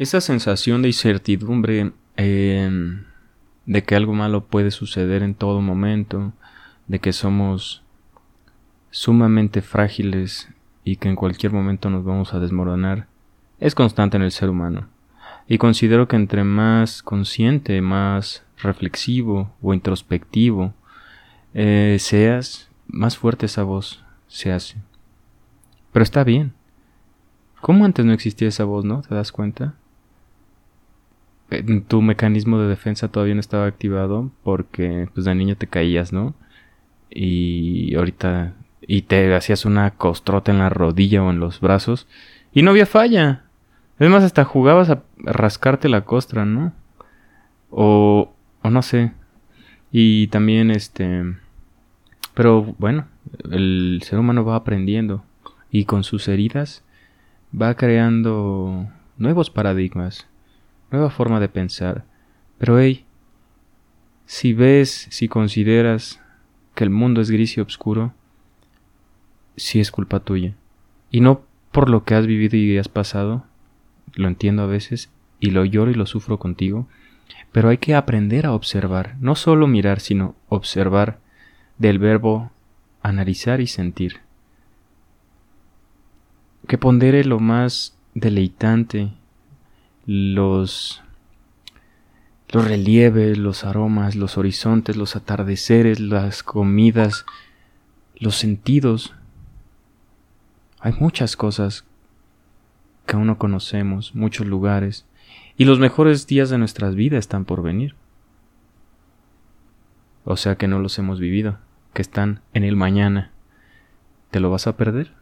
esa sensación de incertidumbre em, de que algo malo puede suceder en todo momento, de que somos sumamente frágiles y que en cualquier momento nos vamos a desmoronar, es constante en el ser humano. Y considero que entre más consciente, más reflexivo o introspectivo eh, seas, más fuerte esa voz se hace. Pero está bien. ¿Cómo antes no existía esa voz, no? ¿Te das cuenta? Tu mecanismo de defensa todavía no estaba activado porque pues de niño te caías, ¿no? Y ahorita y te hacías una costrota en la rodilla o en los brazos y no había falla. Además hasta jugabas a rascarte la costra, ¿no? O o no sé. Y también este pero bueno, el ser humano va aprendiendo y con sus heridas va creando nuevos paradigmas, nueva forma de pensar. Pero hey, si ves, si consideras que el mundo es gris y oscuro, sí es culpa tuya. Y no por lo que has vivido y has pasado, lo entiendo a veces, y lo lloro y lo sufro contigo, pero hay que aprender a observar, no solo mirar, sino observar del verbo analizar y sentir. Que pondere lo más deleitante, los los relieves, los aromas, los horizontes, los atardeceres, las comidas, los sentidos. Hay muchas cosas que aún no conocemos, muchos lugares, y los mejores días de nuestras vidas están por venir. O sea que no los hemos vivido, que están en el mañana. ¿Te lo vas a perder?